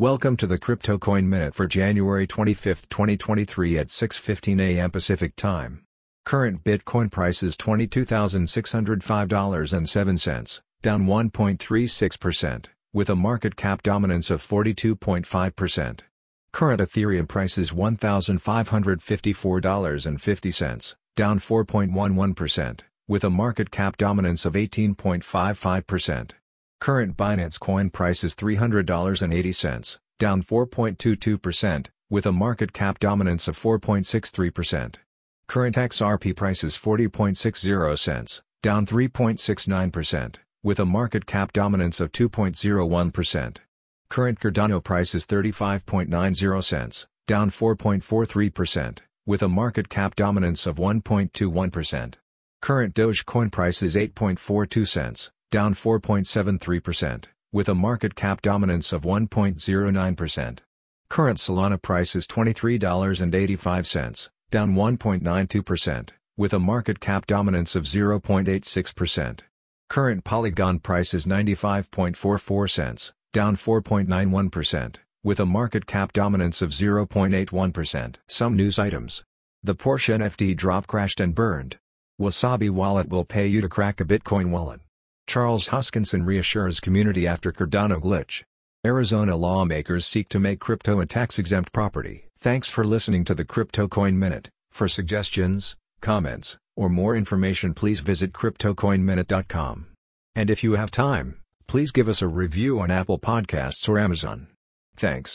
Welcome to the Crypto Coin Minute for January 25, 2023 at 6:15 a.m. Pacific Time. Current Bitcoin price is $22,605.07, down 1.36%, with a market cap dominance of 42.5%. Current Ethereum price is $1,554.50, down 4.11%, with a market cap dominance of 18.55%. Current Binance Coin price is $300.80, down 4.22%, with a market cap dominance of 4.63%. Current XRP price is 40.60 cents, down 3.69%, with a market cap dominance of 2.01%. Current Cardano price is 35.90 cents, down 4.43%, with a market cap dominance of 1.21%. Current Dogecoin price is 8.42 cents, down 4.73%, with a market cap dominance of 1.09%. Current Solana price is $23.85, down 1.92%, with a market cap dominance of 0.86%. Current Polygon price is 95.44 cents, down 4.91%, with a market cap dominance of 0.81%. Some news items. The Porsche NFT drop crashed and burned. Wasabi Wallet will pay you to crack a Bitcoin wallet. Charles Hoskinson reassures community after Cardano glitch. Arizona lawmakers seek to make crypto a tax-exempt property. Thanks for listening to the Crypto Coin Minute. For suggestions, comments, or more information please visit CryptoCoinMinute.com. And if you have time, please give us a review on Apple Podcasts or Amazon. Thanks.